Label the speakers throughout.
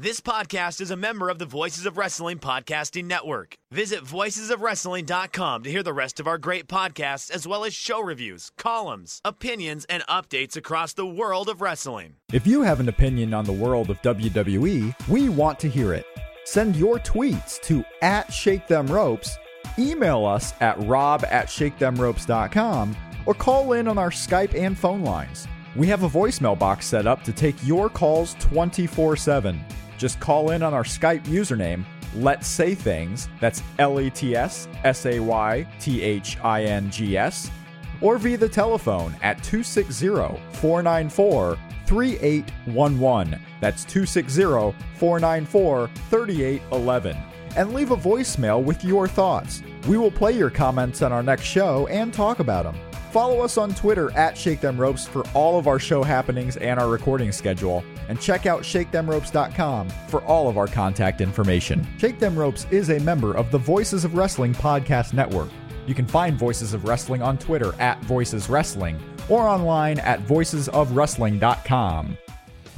Speaker 1: This podcast is a member of the Voices of Wrestling Podcasting Network. Visit voicesofwrestling.com to hear the rest of our great podcasts, as well as show reviews, columns, opinions, and updates across the world of wrestling.
Speaker 2: If you have an opinion on the world of WWE, we want to hear it. Send your tweets to at Shake Them Ropes, email us at rob at shakethemropes.com, or call in on our Skype and phone lines. We have a voicemail box set up to take your calls 24 7. Just call in on our Skype username, Let's Say Things, that's L E T S S A Y T H I N G S, or via the telephone at 260 494 3811. That's 260 494 3811. And leave a voicemail with your thoughts. We will play your comments on our next show and talk about them. Follow us on Twitter at Shake Them Ropes for all of our show happenings and our recording schedule. And check out ShakeThemRopes.com for all of our contact information. Shake Them Ropes is a member of the Voices of Wrestling Podcast Network. You can find Voices of Wrestling on Twitter at Voices Wrestling or online at voicesofwrestling.com.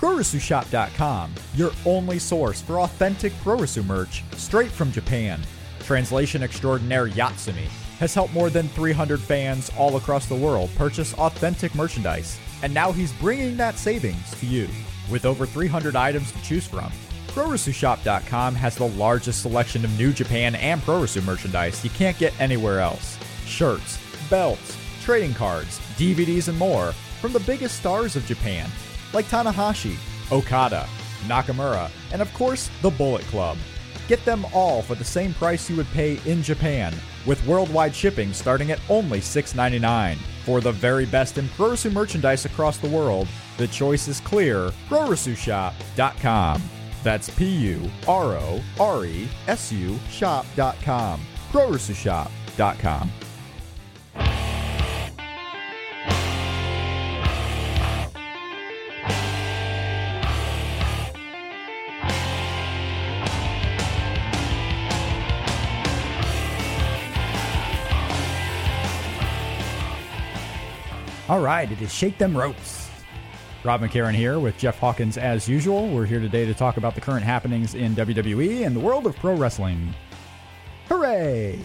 Speaker 2: PuroresuShop.com, your only source for authentic Puroresu merch straight from Japan. Translation extraordinaire Yatsumi has helped more than 300 fans all across the world purchase authentic merchandise, and now he's bringing that savings to you. With over 300 items to choose from, PuroresuShop.com has the largest selection of New Japan and Puroresu merchandise you can't get anywhere else. Shirts, belts, trading cards, DVDs, and more from the biggest stars of Japan, like Tanahashi, Okada, Nakamura, and of course, the Bullet Club. Get them all for the same price you would pay in Japan, with worldwide shipping starting at only $6.99. For the very best in Puroresu merchandise across the world, the choice is clear PuroresuShop.com. That's P U R O R E S U shop.com. PuroresuShop.com. All right, it is Shake Them Ropes. Rob McCarran here with Jeff Hawkins as usual. We're here today to talk about the current happenings in WWE and the world of pro wrestling. Hooray!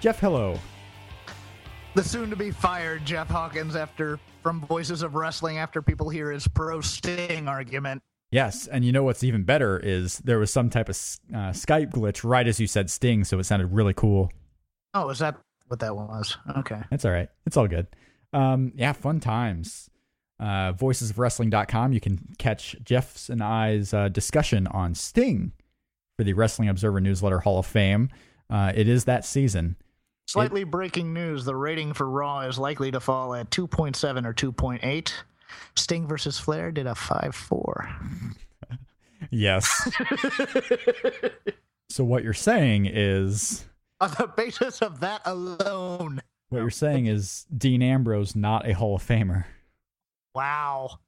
Speaker 2: Jeff, hello.
Speaker 3: The soon to be fired Jeff Hawkins after from Voices of Wrestling after people hear his pro Sting argument.
Speaker 2: Yes, and you know what's even better is there was some type of uh, Skype glitch right as you said Sting, so it sounded really cool.
Speaker 3: Oh, is that what that was? Okay.
Speaker 2: That's all right. It's all good. Um, yeah, fun times. Uh, voicesofwrestling.com. You can catch Jeff's and I's uh, discussion on Sting for the Wrestling Observer Newsletter Hall of Fame. Uh, it is that season.
Speaker 3: Slightly it, breaking news the rating for Raw is likely to fall at 2.7 or 2.8. Sting versus Flair did a 5 4.
Speaker 2: yes. so, what you're saying is.
Speaker 3: On the basis of that alone.
Speaker 2: What you're saying is Dean Ambrose not a Hall of Famer.
Speaker 3: Wow.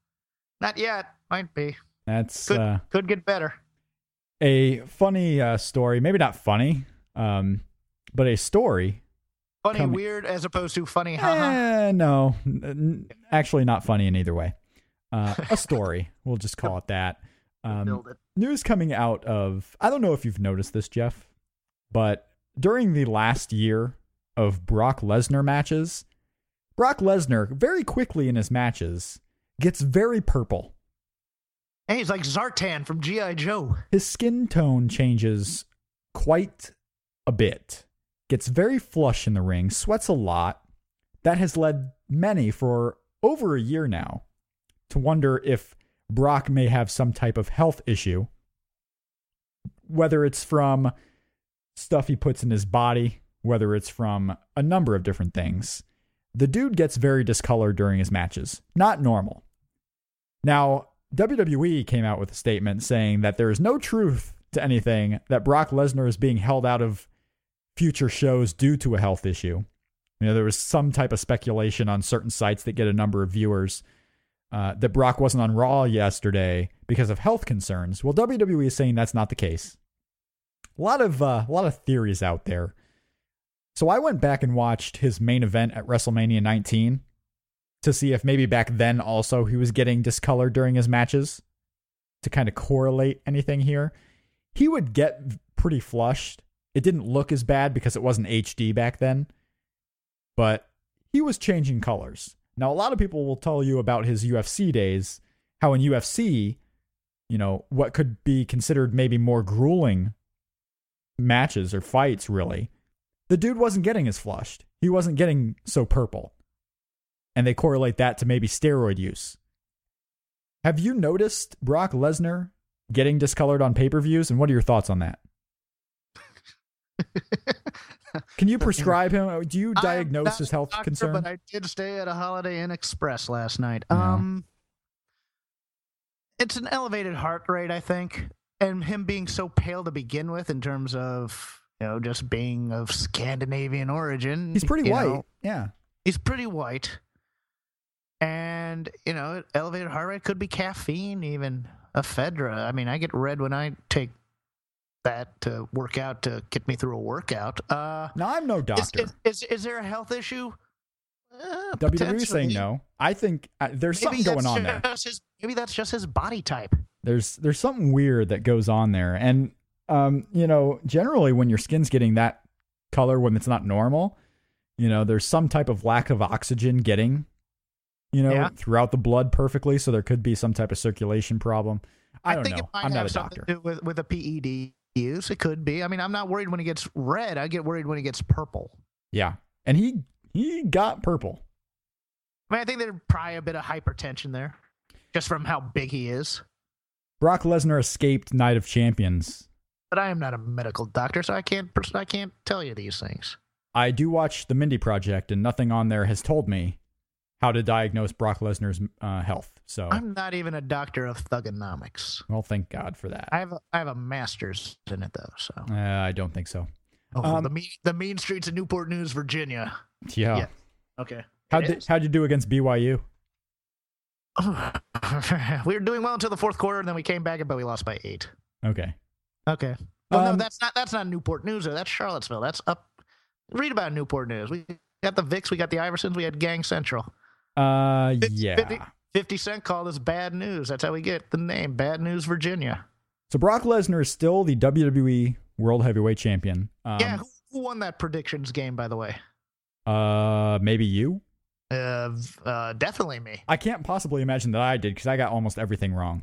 Speaker 3: Not yet. Might be.
Speaker 2: That's
Speaker 3: could,
Speaker 2: uh,
Speaker 3: could get better.
Speaker 2: A funny uh, story, maybe not funny, um, but a story.
Speaker 3: Funny, coming. weird, as opposed to funny.
Speaker 2: Eh, no, n- actually not funny in either way. Uh, a story, we'll just call it that. Um, it. News coming out of I don't know if you've noticed this, Jeff, but during the last year of Brock Lesnar matches, Brock Lesnar very quickly in his matches gets very purple.
Speaker 3: Hey, he's like Zartan from G.I. Joe.
Speaker 2: His skin tone changes quite a bit. Gets very flush in the ring, sweats a lot. That has led many for over a year now to wonder if Brock may have some type of health issue. Whether it's from stuff he puts in his body, whether it's from a number of different things. The dude gets very discolored during his matches. Not normal. Now, WWE came out with a statement saying that there is no truth to anything that Brock Lesnar is being held out of future shows due to a health issue. You know, there was some type of speculation on certain sites that get a number of viewers uh, that Brock wasn't on Raw yesterday because of health concerns. Well, WWE is saying that's not the case. A lot of uh, a lot of theories out there. So I went back and watched his main event at WrestleMania 19 to see if maybe back then also he was getting discolored during his matches to kind of correlate anything here. He would get pretty flushed. It didn't look as bad because it wasn't HD back then, but he was changing colors. Now, a lot of people will tell you about his UFC days, how in UFC, you know, what could be considered maybe more grueling matches or fights, really, the dude wasn't getting as flushed. He wasn't getting so purple. And they correlate that to maybe steroid use. Have you noticed Brock Lesnar getting discolored on pay per views? And what are your thoughts on that? Can you prescribe him? Do you diagnose his health
Speaker 3: doctor,
Speaker 2: concern?
Speaker 3: But I did stay at a Holiday Inn Express last night. Um, it's an elevated heart rate, I think, and him being so pale to begin with, in terms of you know just being of Scandinavian origin.
Speaker 2: He's pretty white.
Speaker 3: know,
Speaker 2: yeah.
Speaker 3: he's pretty white, and you know, elevated heart rate could be caffeine, even ephedra. I mean, I get red when I take that to work out to get me through a workout. Uh,
Speaker 2: Now, I'm no doctor.
Speaker 3: is, is, is there a health issue? Uh,
Speaker 2: WWE saying no. I think uh, there's
Speaker 3: Maybe
Speaker 2: something going on there.
Speaker 3: His, maybe that's just his body type.
Speaker 2: There's there's something weird that goes on there, and um, you know, generally when your skin's getting that color when it's not normal, you know, there's some type of lack of oxygen getting, you know,
Speaker 3: Yeah.
Speaker 2: throughout the blood perfectly. So there could be some type of circulation problem. I, don't
Speaker 3: think
Speaker 2: know.
Speaker 3: it might
Speaker 2: I'm
Speaker 3: have
Speaker 2: not a
Speaker 3: something
Speaker 2: doctor.
Speaker 3: to do with, with a PED use. It could be. I mean, I'm not worried when he gets red. I get worried when he gets purple.
Speaker 2: Yeah, and he he got purple.
Speaker 3: I mean, I think there's probably a bit of hypertension there, just from how big he is.
Speaker 2: Brock Lesnar escaped Night of Champions.
Speaker 3: But I am not a medical doctor, so I can't. I can't tell you these things.
Speaker 2: I do watch the Mindy Project, and nothing on there has told me how to diagnose Brock Lesnar's uh, health. So,
Speaker 3: I'm not even a doctor of Thuganomics.
Speaker 2: well, thank God for that.
Speaker 3: I have a, I have a master's in it though. So
Speaker 2: Uh, I don't think so.
Speaker 3: oh,
Speaker 2: Um,
Speaker 3: the mean the mean streets of Newport News, Virginia.
Speaker 2: Yeah.
Speaker 3: Yeah. Okay.
Speaker 2: Th-
Speaker 3: is.
Speaker 2: how'd you do against BYU?
Speaker 3: we were doing well until the fourth quarter, and then we came back, but we lost by eight.
Speaker 2: Okay.
Speaker 3: Okay. Well, no,
Speaker 2: Um,
Speaker 3: that's not that's not Newport News. Though. That's Charlottesville. That's up. Read about Newport News. We got the Vicks. We got the Iversons. We had Gang Central.
Speaker 2: Uh, yeah.
Speaker 3: 50, 50 Cent called us Bad News. That's how we get the name Bad News Virginia.
Speaker 2: So Brock Lesnar is still the WWE World Heavyweight Champion. Um,
Speaker 3: yeah. Who, who won that predictions game, by the way?
Speaker 2: Uh, maybe you.
Speaker 3: Uh, uh, definitely me,
Speaker 2: I can't possibly imagine that I did because I got almost everything wrong.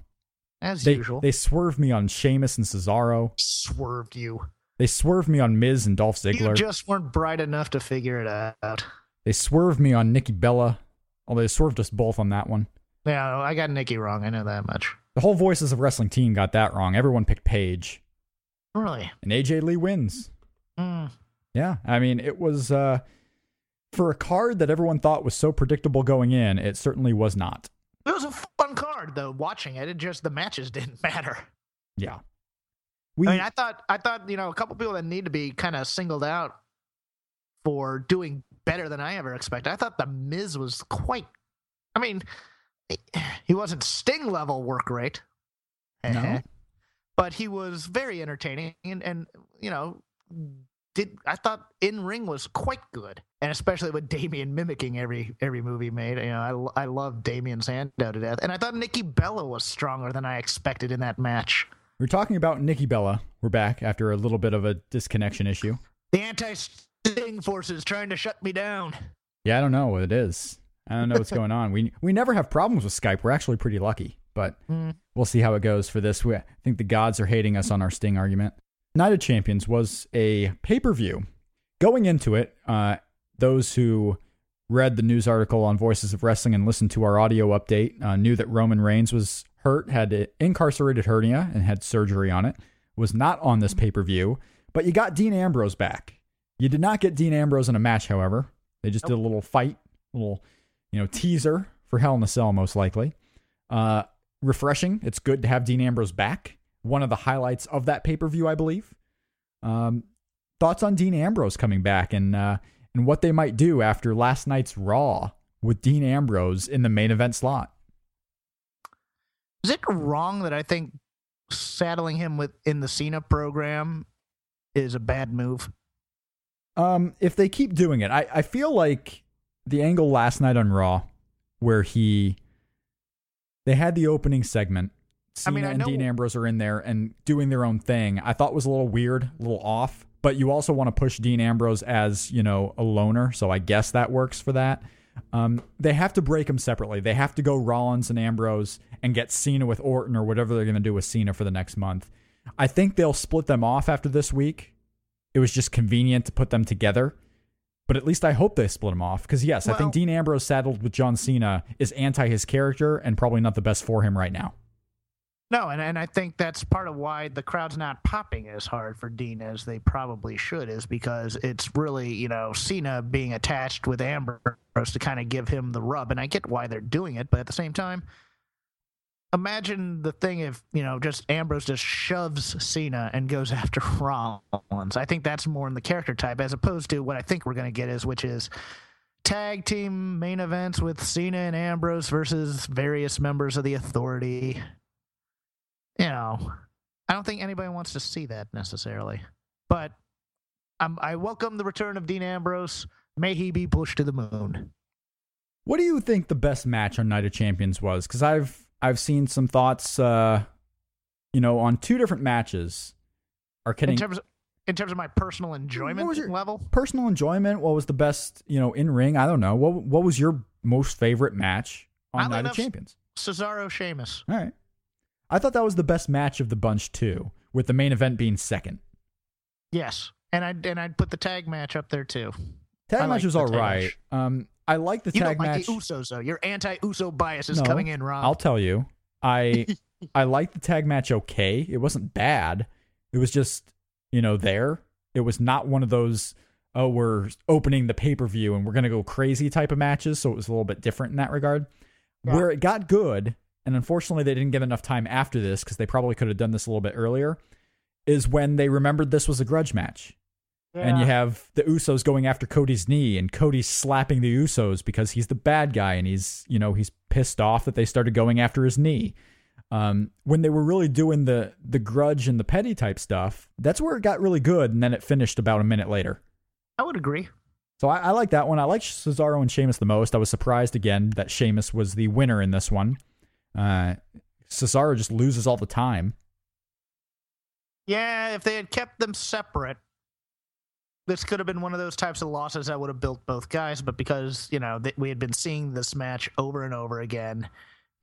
Speaker 3: As
Speaker 2: They
Speaker 3: usual.
Speaker 2: they swerved me on Sheamus and Cesaro.
Speaker 3: swerved you.
Speaker 2: They swerved me on Miz and Dolph Ziggler.
Speaker 3: You just weren't bright enough to figure it out.
Speaker 2: They swerved me on Nikki Bella. Although they swerved us both on that one.
Speaker 3: Yeah, I got Nikki wrong. I know that much.
Speaker 2: The whole Voices of Wrestling team got that wrong. Everyone picked Paige,
Speaker 3: Really?
Speaker 2: and AJ Lee wins.
Speaker 3: Mm.
Speaker 2: Yeah, I mean, it was uh, for a card that everyone thought was so predictable going in. It certainly was not.
Speaker 3: It was a card, though. Watching it, it just the matches didn't matter.
Speaker 2: Yeah, we.
Speaker 3: I mean, I thought, I thought, you know, a couple people that need to be kind of singled out for doing better than I ever expected. I thought the Miz was quite. I mean, he wasn't Sting level work rate,
Speaker 2: No. Eh.
Speaker 3: but he was very entertaining, and and you know, did I thought in ring was quite good, and especially with Damien mimicking every every move he made. You know, I I love Damien Sandow to death, and I thought Nikki Bella was stronger than I expected in that match.
Speaker 2: We're talking about Nikki Bella. We're back after a little bit of a disconnection issue.
Speaker 3: The anti-Sting forces trying to shut me down.
Speaker 2: Yeah, I don't know what it is. I don't know what's going on. We we never have problems with Skype. We're actually pretty lucky, but
Speaker 3: Mm.
Speaker 2: we'll see how it goes for this. We, I think the gods are hating us on our Sting argument. Night of Champions was a pay per view. Going into it, uh, those who read the news article on Voices of Wrestling and listened to our audio update uh, knew that Roman Reigns was hurt, had an incarcerated hernia, and had surgery on it. Was not on this pay per view, but you got Dean Ambrose back. You did not get Dean Ambrose in a match, however. They just did a little fight, a little you know teaser for Hell in a Cell, most likely. Uh, refreshing. It's good to have Dean Ambrose back. One of the highlights of that pay per view, I believe. Um, thoughts on Dean Ambrose coming back and uh, and what they might do after last night's Raw with Dean Ambrose in the main event slot.
Speaker 3: Is it wrong that I think saddling him with in the Cena program is a bad move?
Speaker 2: Um, if they keep doing it, I, I feel like the angle last night on Raw, where he they had the opening segment. Cena I mean, I and Dean Ambrose are in there and doing their own thing. I thought was a little weird, a little off. But you also want to push Dean Ambrose as you know a loner, so I guess that works for that. Um, they have to break them separately. They have to go Rollins and Ambrose and get Cena with Orton or whatever they're going to do with Cena for the next month. I think they'll split them off after this week. It was just convenient to put them together. But at least I hope they split them off because, yes, well, I think Dean Ambrose saddled with John Cena is anti his character and probably not the best for him right now.
Speaker 3: No, and, and I think that's part of why the crowd's not popping as hard for Dean as they probably should, is because it's really, you know, Cena being attached with Ambrose to kind of give him the rub. And I get why they're doing it, but at the same time, imagine the thing if, you know, just Ambrose just shoves Cena and goes after Rollins. I think that's more in the character type as opposed to what I think we're going to get is, which is tag team main events with Cena and Ambrose versus various members of the authority you know, I don't think anybody wants to see that necessarily. But I'm, I welcome the return of Dean Ambrose. May he be pushed to the moon.
Speaker 2: What do you think the best match on Night of Champions was? Because I've I've seen some thoughts, uh, you know, on two different matches. Are kidding.
Speaker 3: In terms of, in terms of my personal enjoyment what level,
Speaker 2: personal enjoyment. What was the best? You know, in ring. I don't know. What What was your most favorite match on Night of Champions?
Speaker 3: Cesaro Sheamus.
Speaker 2: All right. I thought that was the best match of the bunch too, with the main event being second.
Speaker 3: Yes, and I and I'd put the tag match up there too.
Speaker 2: Tag I match was all right. Um, I like the
Speaker 3: you
Speaker 2: tag
Speaker 3: don't
Speaker 2: match.
Speaker 3: Like the Usos though. Your anti-Uso bias is no, coming in, Rob.
Speaker 2: I'll tell you. I I like the tag match okay. It wasn't bad. It was just you know there. It was not one of those oh we're opening the pay per view and we're gonna go crazy type of matches. So it was a little bit different in that regard. Yeah. Where it got good and unfortunately they didn't get enough time after this because they probably could have done this a little bit earlier, is when they remembered this was a grudge match. Yeah. And you have the Usos going after Cody's knee, and Cody's slapping the Usos because he's the bad guy, and he's you know he's pissed off that they started going after his knee. Um, when they were really doing the the grudge and the petty type stuff, that's where it got really good, and then it finished about a minute later.
Speaker 3: I would agree.
Speaker 2: So I, I like that one. I like Cesaro and Sheamus the most. I was surprised again that Sheamus was the winner in this one. Uh, Cesaro just loses all the time.
Speaker 3: Yeah, if they had kept them separate, this could have been one of those types of losses that would have built both guys. But because you know we had been seeing this match over and over again,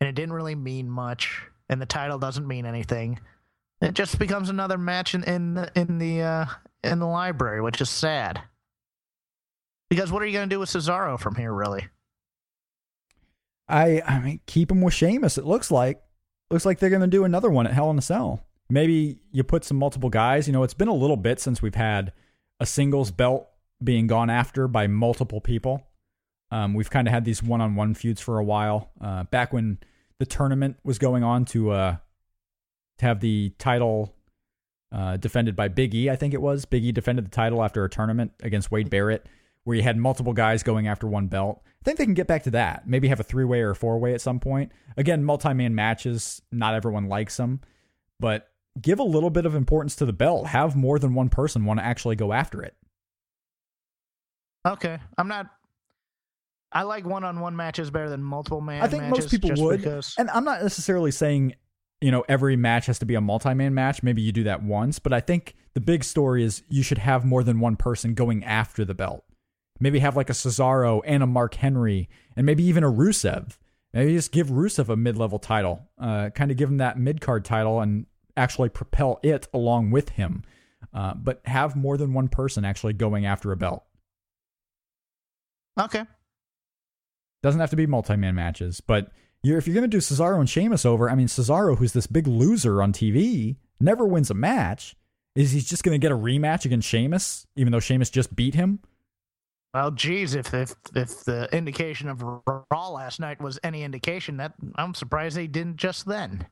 Speaker 3: and it didn't really mean much, and the title doesn't mean anything, it just becomes another match in in the in the, uh, in the library, which is sad. Because what are you going to do with Cesaro from here, really?
Speaker 2: I I mean keep him with Sheamus. It looks like looks like they're going to do another one at Hell in a Cell. Maybe you put some multiple guys. You know, it's been a little bit since we've had a singles belt being gone after by multiple people. Um, we've kind of had these one-on-one feuds for a while. Uh, back when the tournament was going on to uh, to have the title uh, defended by Big E, I think it was. Big E defended the title after a tournament against Wade Barrett, where you had multiple guys going after one belt. I think they can get back to that. Maybe have a three way or four way at some point. Again, multi man matches, not everyone likes them, but give a little bit of importance to the belt. Have more than one person want to actually go after it.
Speaker 3: Okay. I'm not. I like one on one matches better than multiple man
Speaker 2: I think most people would.
Speaker 3: Because...
Speaker 2: And I'm not necessarily saying, you know, every match has to be a multi man match. Maybe you do that once, but I think the big story is you should have more than one person going after the belt. Maybe have like a Cesaro and a Mark Henry, and maybe even a Rusev. Maybe just give Rusev a mid level title, uh, kind of give him that mid card title and actually propel it along with him. Uh, but have more than one person actually going after a belt.
Speaker 3: Okay.
Speaker 2: Doesn't have to be multi man matches, but you're, if you're going to do Cesaro and Sheamus over, I mean, Cesaro, who's this big loser on TV, never wins a match. Is he just going to get a rematch against Sheamus, even though Sheamus just beat him?
Speaker 3: Well, geez, if if if the indication of Raw last night was any indication, that I'm surprised they didn't just then.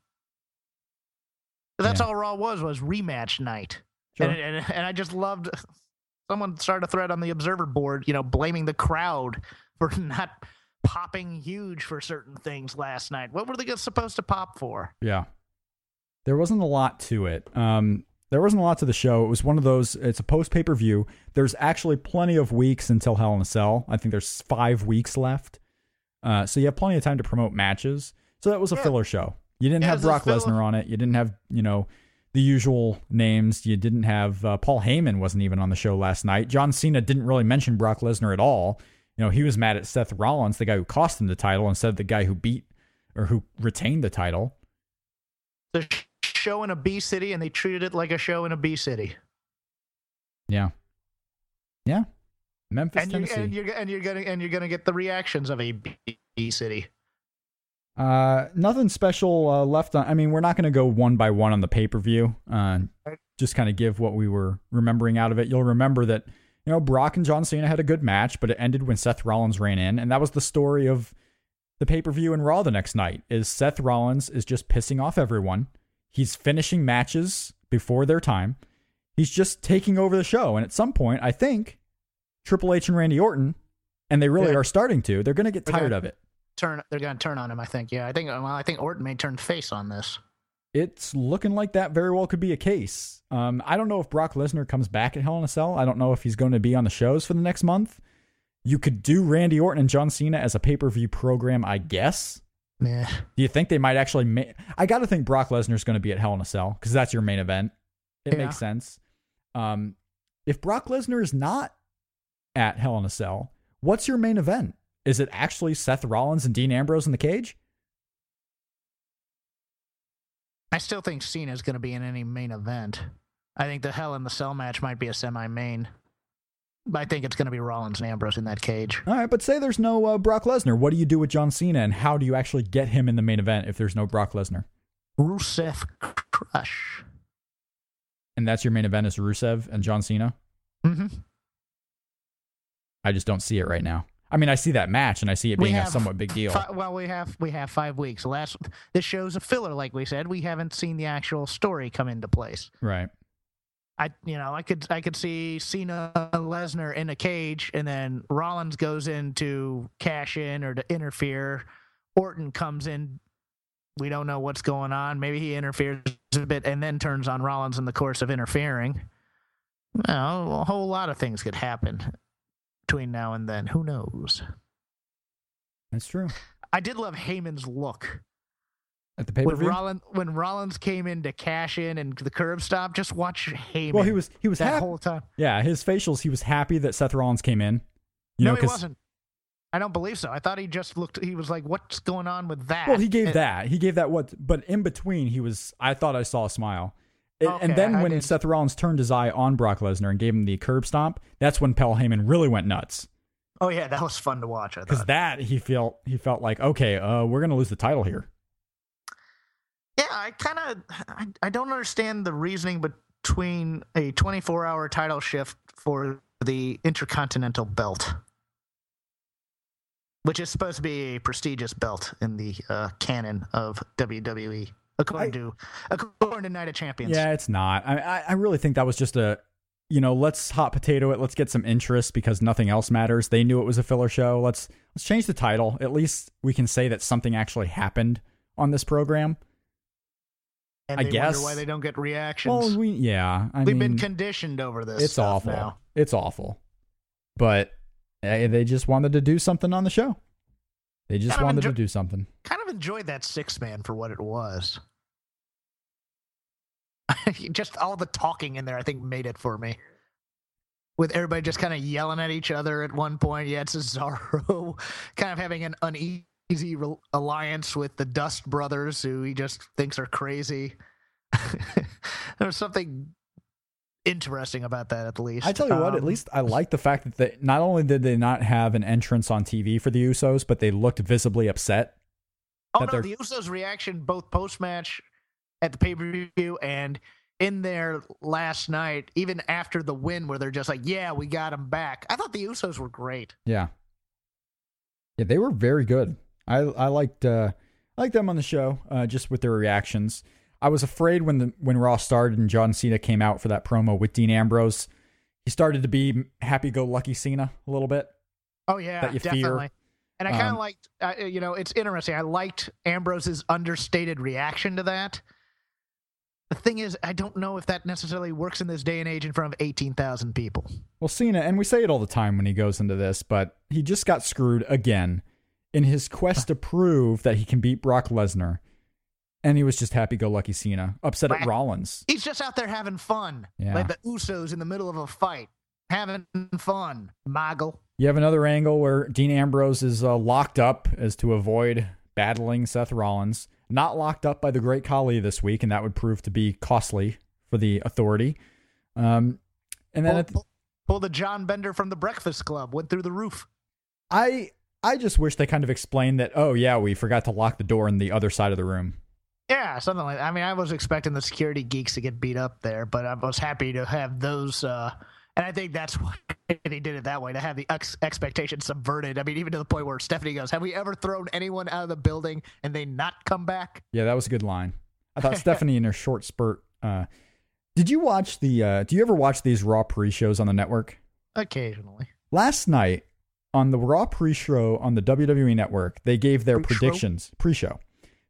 Speaker 3: But that's
Speaker 2: Yeah.
Speaker 3: all Raw was was rematch night,
Speaker 2: Sure.
Speaker 3: and, and and I just loved. Someone started a thread on the Observer board, you know, blaming the crowd for not popping huge for certain things last night. What were they supposed to pop for?
Speaker 2: Yeah. There wasn't a lot to it. Um, there wasn't a lot to the show. It was one of those, it's a post pay per view. There's actually plenty of weeks until Hell in a Cell. I think there's five weeks left. Uh, so you have plenty of time to promote matches. So that was a
Speaker 3: Yeah.
Speaker 2: filler show. You didn't
Speaker 3: Yeah,
Speaker 2: have
Speaker 3: it was a
Speaker 2: Brock Lesnar on it. You didn't have, you know, the usual names. You didn't have uh, Paul Heyman wasn't even on the show last night. John Cena didn't really mention Brock Lesnar at all. You know, he was mad at Seth Rollins, the guy who cost him the title, instead of the guy who beat or who retained the title.
Speaker 3: The show in a B city, and they treated it like a show in a B city.
Speaker 2: Yeah. Yeah. Memphis,
Speaker 3: and,
Speaker 2: Tennessee.
Speaker 3: and you're and you're gonna and you're gonna get the reactions of a B, B city.
Speaker 2: uh, nothing special uh, left on. I mean, we're not going to go one by one on the pay per view. Uh, just kind of give what we were remembering out of it. You'll remember that you know Brock and John Cena had a good match, but it ended when Seth Rollins ran in, and that was the story of the pay per view and Raw the next night. Is Seth Rollins is just pissing off everyone. He's finishing matches before their time. He's just taking over the show, and at some point, I think Triple H and Randy Orton, and they really
Speaker 3: Yeah.
Speaker 2: are starting to. They're going to get
Speaker 3: They're
Speaker 2: tired
Speaker 3: gonna-
Speaker 2: of it.
Speaker 3: Turn they're gonna turn on him. I think. Yeah, I think. Well, I think Orton may turn face on this.
Speaker 2: it's looking like that very well could be a case. Um, I don't know if Brock Lesnar comes back at Hell in a Cell. I don't know if he's going to be on the shows for the next month. You could do Randy Orton and John Cena as a pay per view program, I guess.
Speaker 3: Yeah.
Speaker 2: Do you think they might actually? Ma- I got to think Brock Lesnar's going to be at Hell in a Cell because that's your main event. It
Speaker 3: Yeah.
Speaker 2: makes sense. Um, if Brock Lesnar is not at Hell in a Cell, what's your main event? Is it actually Seth Rollins and Dean Ambrose in the cage?
Speaker 3: I still think Cena's gonna be in any main event. I think the Hell in the Cell match might be a semi-main. But I think it's gonna be Rollins and Ambrose in that cage.
Speaker 2: All right, but say there's no uh, Brock Lesnar. What do you do with John Cena, and how do you actually get him in the main event if there's no Brock Lesnar?
Speaker 3: Rusev Crush.
Speaker 2: And that's your main event is Rusev and John Cena.
Speaker 3: Mm-hmm.
Speaker 2: I just don't see it right now. I mean, I see that match, and I see it being a somewhat big deal.
Speaker 3: Fi- well, we have we have five weeks. Last this show's a filler, like we said. We haven't seen the actual story come into place.
Speaker 2: Right.
Speaker 3: I you know I could I could see Cena Lesnar in a cage, and then Rollins goes in to cash in or to interfere. Orton comes in. We don't know what's going on. Maybe he interferes a bit and then turns on Rollins in the course of interfering. Well, a whole lot of things could happen between now and then. Who knows?
Speaker 2: That's true.
Speaker 3: I did love Heyman's look
Speaker 2: At the pay per
Speaker 3: when
Speaker 2: view.
Speaker 3: Rollins when Rollins came in to cash in and the curb stop. Just watch Heyman.
Speaker 2: Well, he was he was
Speaker 3: that
Speaker 2: happy.
Speaker 3: whole time.
Speaker 2: yeah, his facials. He was happy that Seth Rollins came in. You
Speaker 3: no,
Speaker 2: know,
Speaker 3: he wasn't. I don't believe so. I thought he just looked. He was like, "What's going on with that?"
Speaker 2: Well, he gave
Speaker 3: And-
Speaker 2: that. He gave that what, but in between, he was. I thought I saw a smile. It-
Speaker 3: Okay,
Speaker 2: and then
Speaker 3: I
Speaker 2: when
Speaker 3: didn't-
Speaker 2: Seth Rollins turned his eye on Brock Lesnar and gave him the curb stomp, that's when Paul Heyman really went nuts.
Speaker 3: Oh yeah, that was fun to watch.
Speaker 2: Because that he felt he felt like okay, uh, we're gonna lose the title here.
Speaker 3: Yeah, I kind of I, I don't understand the reasoning between a 24 hour title shift for the Intercontinental Belt, which is supposed to be a prestigious belt in the uh, canon of WWE, according
Speaker 2: I-
Speaker 3: to according to Night of Champions.
Speaker 2: Yeah, it's not. I, I I really think that was just a, you know, let's hot potato it. Let's get some interest because nothing else matters. They knew it was a filler show. Let's let's change the title. At least we can say that something actually happened on this program.
Speaker 3: And
Speaker 2: I guess-
Speaker 3: wonder why they don't get reactions.
Speaker 2: Well, we yeah. I
Speaker 3: We've
Speaker 2: mean,
Speaker 3: been conditioned over this.
Speaker 2: it's awful.
Speaker 3: now.
Speaker 2: It's awful. But eh, they just wanted to do something on the show. They just
Speaker 3: Kind
Speaker 2: wanted to do something.
Speaker 3: kind of enjoyed that six man for what it was. just all the talking in there, I think, made it for me. With everybody just kind of yelling at each other at one point. Yeah, it's Cesaro kind of having an uneasy re- alliance with the Dust Brothers, who he just thinks are crazy. There's something interesting about that, at least.
Speaker 2: I tell you what, at
Speaker 3: Um,
Speaker 2: least I like the fact that they not only did they not have an entrance on TV for the Usos, but they looked visibly upset.
Speaker 3: Oh no, the Usos' reaction both post match at the pay per view and in there last night, even after the win, where they're just like, "Yeah, we got him back." I thought the Usos were great.
Speaker 2: Yeah. Yeah, they were very good. I I liked uh I liked them on the show, uh, just with their reactions. I was afraid when the when Raw started and John Cena came out for that promo with Dean Ambrose, he started to be happy-go-lucky Cena a little bit.
Speaker 3: Oh yeah,
Speaker 2: That you fear.
Speaker 3: definitely. And I kind of
Speaker 2: Um,
Speaker 3: liked, uh, you know, it's interesting. I liked Ambrose's understated reaction to that. The thing is, I don't know if that necessarily works in this day and age in front of eighteen thousand people.
Speaker 2: Well, Cena, and we say it all the time when he goes into this, but he just got screwed again in his quest to prove that he can beat Brock Lesnar. And he was just happy-go-lucky Cena, upset at Rollins.
Speaker 3: He's just out there having fun,
Speaker 2: Yeah.
Speaker 3: like the Usos in the middle of a fight, having fun. Moggle.
Speaker 2: You have another angle where Dean Ambrose is uh, locked up as to avoid battling Seth Rollins. Not locked up by the Great Khali this week, and that would prove to be costly for the authority. Um, and then
Speaker 3: Pull,
Speaker 2: at the-
Speaker 3: pull, pull the John Bender from the Breakfast Club. Went through the roof.
Speaker 2: I I just wish they kind of explained that. Oh yeah, we forgot to lock the door in the other side of the room.
Speaker 3: Yeah, something like. That. I mean, I was expecting the security geeks to get beat up there, but I was happy to have those. Uh, and I think that's why they did it that way to have the ex- expectation subverted. I mean, even to the point where Stephanie goes, "Have we ever thrown anyone out of the building and they not come back?"
Speaker 2: Yeah, that was a good line. I thought Stephanie in her short spurt. Uh, did you watch the? Uh, do you ever watch these Raw pre-shows on the network?
Speaker 3: Occasionally,
Speaker 2: Last night on the Raw pre-show on the WWE Network, they gave their
Speaker 3: Pre-show?
Speaker 2: predictions. Pre-show,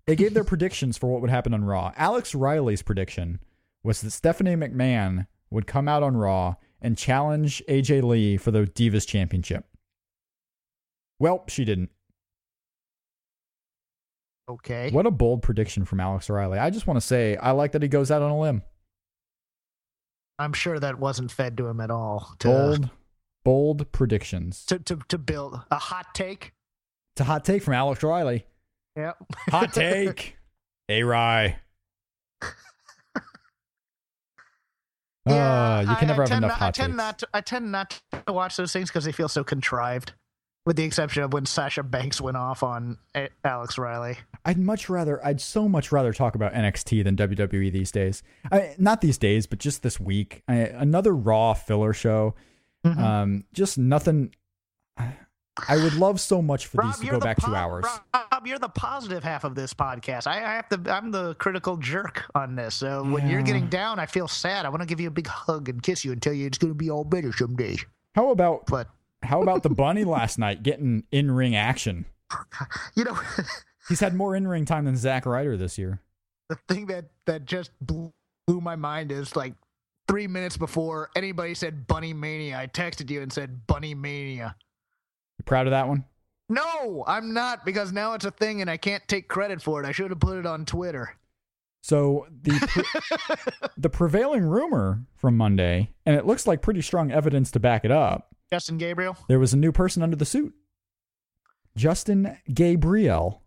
Speaker 2: they gave their predictions for what would happen on Raw. Alex Riley's prediction was that Stephanie McMahon would come out on Raw and challenge AJ Lee for the Divas Championship. Well, she didn't.
Speaker 3: okay.
Speaker 2: What a bold prediction from Alex Riley. I just want to say I like that he goes out on a limb.
Speaker 3: I'm sure that wasn't fed to him at all. To,
Speaker 2: Bold, bold predictions.
Speaker 3: to to to build a hot take.
Speaker 2: It's a hot take from Alex Riley.
Speaker 3: Yep.
Speaker 2: Hot take. A Rye. Uh, you
Speaker 3: I-
Speaker 2: can never
Speaker 3: I
Speaker 2: have
Speaker 3: tend
Speaker 2: enough
Speaker 3: not,
Speaker 2: hot
Speaker 3: I tend
Speaker 2: takes.
Speaker 3: not. To, I tend not to watch those things because they feel so contrived. With the exception of when Sasha Banks went off on A- Alex Riley.
Speaker 2: I'd much rather, I'd so much rather talk about NXT than WWE these days. I, not these days, but just this week. I, another Raw filler show.
Speaker 3: Mm-hmm.
Speaker 2: Um, just nothing. I would love so much for these to go back
Speaker 3: po-
Speaker 2: two hours.
Speaker 3: Rob, you're the positive half of this podcast. I, I have to. I'm the critical jerk on this. So when you're getting down, I feel sad. I want to give you a big hug and kiss you and tell you it's going to be all better someday.
Speaker 2: How about
Speaker 3: But
Speaker 2: how about the bunny last night getting in ring action?
Speaker 3: you know,
Speaker 2: He's had more in ring time than Zack Ryder this year.
Speaker 3: the thing that that just blew, blew my mind is like three minutes before anybody said Bunny Mania, I texted you and said Bunny Mania.
Speaker 2: You proud of that one?
Speaker 3: No, I'm not because now it's a thing and I can't take credit for it. I should have put it on Twitter.
Speaker 2: So the pre- the prevailing rumor from Monday, and it looks like pretty strong evidence to back it up.
Speaker 3: Justin Gabriel.
Speaker 2: There was a new person under the suit. Justin Gabriel.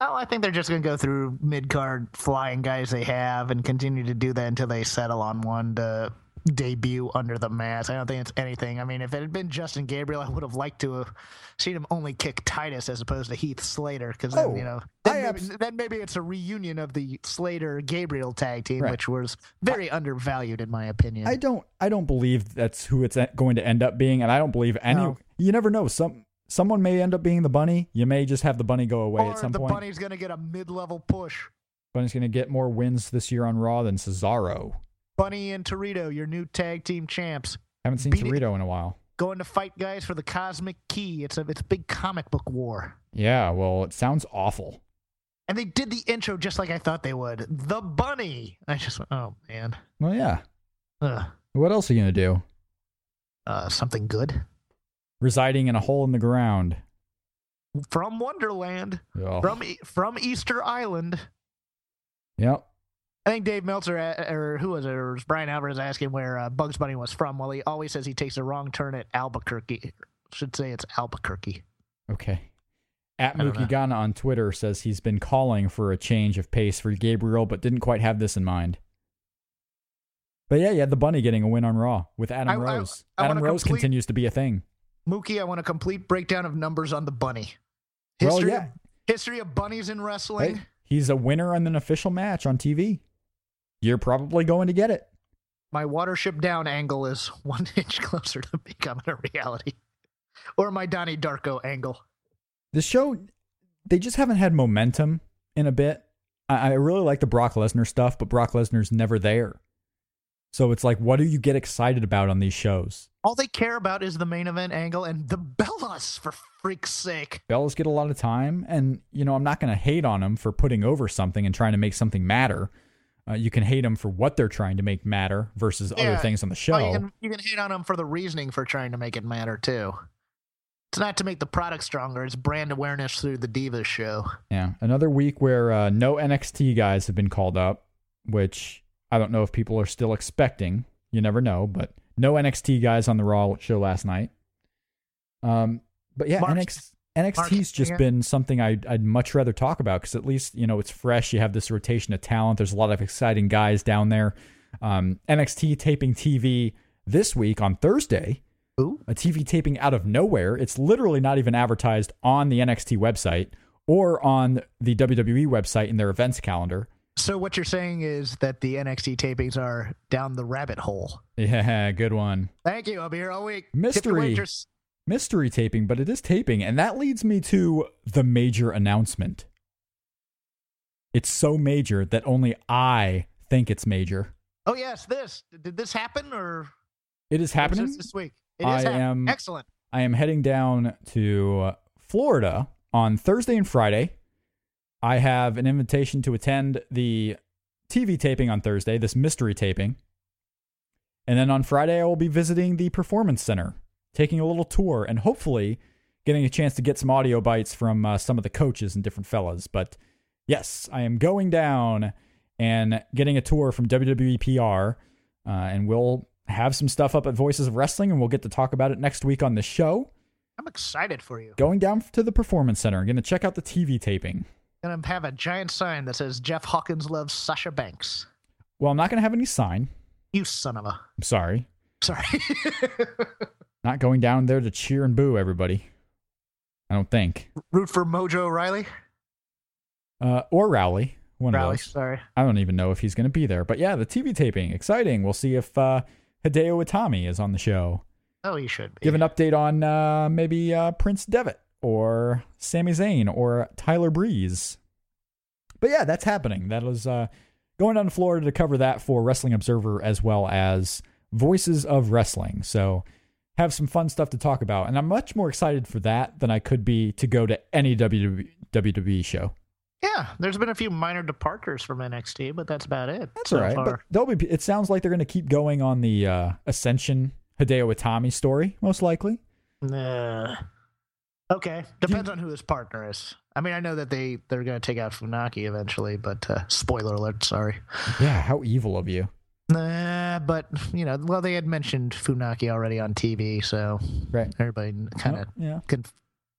Speaker 3: Oh, I think they're just going to go through mid card flying guys they have and continue to do that until they settle on one to debut under the mask. I don't think it's anything. I mean, if it had been Justin Gabriel, I would have liked to have seen him only kick Titus as opposed to Heath Slater because then,
Speaker 2: Oh,
Speaker 3: you know,
Speaker 2: I
Speaker 3: then, maybe,
Speaker 2: abs-
Speaker 3: then maybe it's a reunion of the Slater Gabriel tag team,
Speaker 2: Right.
Speaker 3: which was very undervalued in my opinion.
Speaker 2: I don't I don't believe that's who it's going to end up being, and I don't believe any.
Speaker 3: No.
Speaker 2: You never know. Some someone may end up being the bunny. You may just have the bunny go away
Speaker 3: or
Speaker 2: at some
Speaker 3: the
Speaker 2: point.
Speaker 3: bunny's going to get a mid level push.
Speaker 2: Bunny's going to get more wins this year on Raw than Cesaro.
Speaker 3: Bunny and Torito, your new tag team champs.
Speaker 2: Haven't seen
Speaker 3: Beat it.
Speaker 2: Torito in a while.
Speaker 3: going to fight guys for the cosmic key. It's a it's a big comic book war.
Speaker 2: Yeah, well, it sounds awful.
Speaker 3: And they did the intro just like I thought they would. The bunny. I just went, oh man.
Speaker 2: Well, yeah.
Speaker 3: Ugh.
Speaker 2: What else are you going to do?
Speaker 3: Uh, something good
Speaker 2: Residing in a hole in the ground.
Speaker 3: from Wonderland,
Speaker 2: Ugh.
Speaker 3: from from Easter Island.
Speaker 2: Yep.
Speaker 3: I think Dave Meltzer uh, or who was it? Or was Bryan Alvarez asking where uh, Bugs Bunny was from? Well, he always says he takes a wrong turn at Albuquerque. Should say it's Albuquerque.
Speaker 2: Okay. At
Speaker 3: I.
Speaker 2: Ghana on Twitter says he's been calling for a change of pace for Gabriel, but didn't quite have this in mind. But yeah, you had the bunny getting a win on Raw with Adam
Speaker 3: I- I-
Speaker 2: Rose.
Speaker 3: I
Speaker 2: Adam Rose
Speaker 3: complete-
Speaker 2: continues to be a thing.
Speaker 3: Mookie, I want a complete breakdown of numbers on the bunny.
Speaker 2: Well,
Speaker 3: History,
Speaker 2: yeah.
Speaker 3: of, history of bunnies in wrestling.
Speaker 2: Hey, he's a winner on an official match on TV. you're probably going to get it.
Speaker 3: My Watership Down angle is one inch closer to becoming a reality. Or my Donnie Darko angle.
Speaker 2: The show, they just haven't had momentum in a bit. I, I really like the Brock Lesnar stuff, but Brock Lesnar's never there. So it's like, what do you get excited about on these shows?
Speaker 3: All they care about is the main event angle and the Bellas, for freak's sake.
Speaker 2: Bellas get a lot of time, and you know I'm not going to hate on them for putting over something and trying to make something matter. Uh, you can hate them for what they're trying to make matter versus other things on the show.
Speaker 3: Oh, you, can, you can hate on them for the reasoning for trying to make it matter, too. It's not to make the product stronger, it's brand awareness through the Divas show.
Speaker 2: Yeah, another week where uh, no NXT guys have been called up, which I don't know if people are still expecting. You never know, but no NXT guys on the Raw show last night. Um, but yeah,
Speaker 3: Mark-
Speaker 2: NXT, NXT's just been something I'd, I'd much rather talk about because at least you know it's fresh. You have this rotation of talent. There's a lot of exciting guys down there. Um, NXT taping TV this week on Thursday
Speaker 3: Ooh.
Speaker 2: a TV taping out of nowhere. It's literally not even advertised on the NXT website or on the WWE website in their events calendar.
Speaker 3: So what you're saying is that the NXT tapings are down the rabbit hole.
Speaker 2: Yeah, good one.
Speaker 3: Thank you. I'll be here all week.
Speaker 2: Mystery. Mystery taping, but it is taping. And that leads me to the major announcement. It's so major that only I think it's major.
Speaker 3: Oh yes, this did this happen or
Speaker 2: It is happening.
Speaker 3: this week? It is
Speaker 2: I
Speaker 3: happening.
Speaker 2: am-
Speaker 3: excellent.
Speaker 2: I am heading down to Florida on Thursday and Friday. I have an invitation to attend the TV taping on Thursday, this mystery taping. And then on Friday, I will be visiting the Performance Center, taking a little tour, and hopefully getting a chance to get some audio bites from uh, some of the coaches and different fellas. But yes, I am going down and getting a tour from WWE PR, uh, and we'll have some stuff up at Voices of Wrestling, and we'll get to talk about it next week on the show.
Speaker 3: I'm excited for you.
Speaker 2: Going down to the Performance Center, I'm going to check out the TV taping.
Speaker 3: Gonna have a giant sign that says Jeff Hawkins loves Sasha Banks.
Speaker 2: Well, I'm not to have any sign.
Speaker 3: You son of a.
Speaker 2: I'm sorry.
Speaker 3: Sorry.
Speaker 2: Not going down there to cheer and boo everybody. I don't think.
Speaker 3: Root for Mojo Riley.
Speaker 2: Uh, or Rowley. One
Speaker 3: Riley.
Speaker 2: of those.
Speaker 3: Sorry.
Speaker 2: I don't even know if he's to be there. But yeah, the TV taping. Exciting. We'll see if uh, Hideo Itami is on the show.
Speaker 3: Oh, he should be.
Speaker 2: Give an update on uh, maybe uh, Prince Devitt or Sami Zayn or Tyler Breeze. But yeah, that's happening. That is uh, going down to Florida to cover that for Wrestling Observer as well as Voices of Wrestling. So have some fun stuff to talk about. And I'm much more excited for that than I could be to go to any WWE, WWE show.
Speaker 3: Yeah, there's been a few minor departures from NXT, but that's about it.
Speaker 2: That's
Speaker 3: so
Speaker 2: all right. But they'll be. It sounds like they're going to keep going on the uh, Ascension Hideo Itami story, most likely.
Speaker 3: Nah. Okay, depends on who his partner is. I mean, I know that they they're going to take out Funaki eventually, but uh, spoiler alert. Sorry.
Speaker 2: Yeah, how evil of you.
Speaker 3: Nah, but you know, well, they had mentioned Funaki already on TV, so
Speaker 2: Right.
Speaker 3: everybody kind of
Speaker 2: Oh, yeah.
Speaker 3: can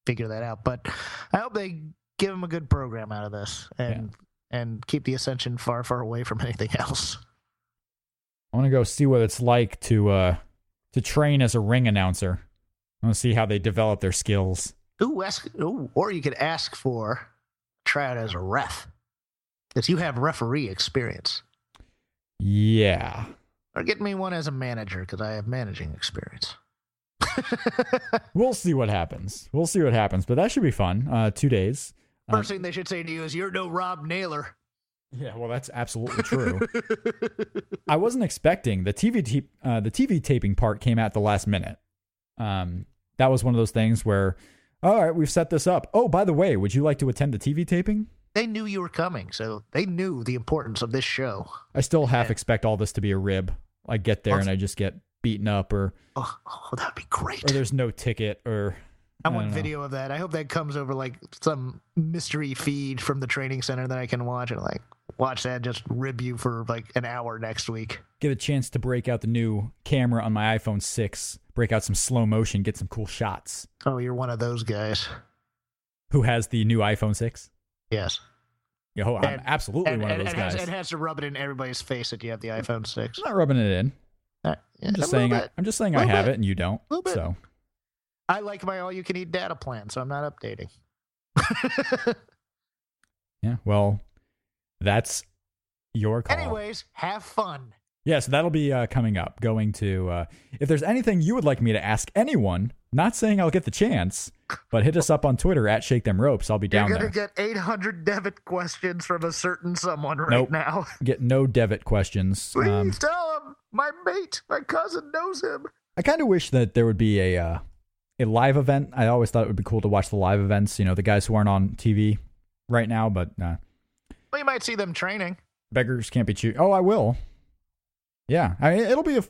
Speaker 3: figure that out. But I hope they give him a good program out of this and and keep the Ascension far, far away from anything else.
Speaker 2: I want to go see what it's like to uh to train as a ring announcer. I want to see how they develop their skills.
Speaker 3: Ooh, ask, ooh, or you could ask for try out as a ref, because you have referee experience.
Speaker 2: Yeah.
Speaker 3: Or get me one as a manager, because I have managing experience.
Speaker 2: We'll see what happens. We'll see what happens, but that should be fun. Uh 2 days. Uh,
Speaker 3: First thing they should say to you is, "You're no Rob Naylor."
Speaker 2: yeah, well that's absolutely true. I wasn't expecting the TV te- uh, the TV taping part came at the last minute. Um that was one of those things where all right, we've set this up. Oh, by the way, would you like to attend the TV taping?
Speaker 3: They knew you were coming, so they knew the importance of this show.
Speaker 2: I still half expect all this to be a rib. I get there and I just get beaten up or
Speaker 3: Oh, oh that'd be great.
Speaker 2: or there's no ticket or
Speaker 3: I
Speaker 2: I
Speaker 3: want video of that. I hope that comes over like some mystery feed from the training center that I can watch and like watch that just rib you for like an hour next week.
Speaker 2: get a chance to break out the new camera on my iPhone 6, break out some slow motion, get some cool shots.
Speaker 3: Oh, you're one of those guys.
Speaker 2: Who has the new iPhone 6?
Speaker 3: Yes.
Speaker 2: Yo, I'm
Speaker 3: And-
Speaker 2: absolutely
Speaker 3: And,
Speaker 2: one
Speaker 3: and
Speaker 2: of those guys.
Speaker 3: has, it has to rub it in everybody's face that you have the iPhone 6.
Speaker 2: I'm not rubbing it in.
Speaker 3: Uh, yeah,
Speaker 2: I'm just saying. I. I'm just saying I have
Speaker 3: bit.
Speaker 2: it and you don't. So
Speaker 3: I like my all you can eat data plan, so I'm not updating.
Speaker 2: yeah. Well, that's your call.
Speaker 3: Anyways, have fun.
Speaker 2: Yeah, so that'll be uh, coming up. Going to, uh, if there's anything you would like me to ask anyone, not saying I'll get the chance, but hit us up on Twitter at Shake Them Ropes. I'll be down there.
Speaker 3: You're gonna
Speaker 2: there.
Speaker 3: get 800 Devitt questions from a certain someone right
Speaker 2: Nope.
Speaker 3: now.
Speaker 2: Get no Devitt questions.
Speaker 3: Please
Speaker 2: Um,
Speaker 3: tell him my mate, my cousin knows him.
Speaker 2: I kind of wish that there would be a uh, a live event. I always thought it would be cool to watch the live events. You know, the guys who aren't on TV right now, but uh,
Speaker 3: Well, you might see them training.
Speaker 2: beggars can't be choo- Oh, I will. Yeah, I mean, it'll be a.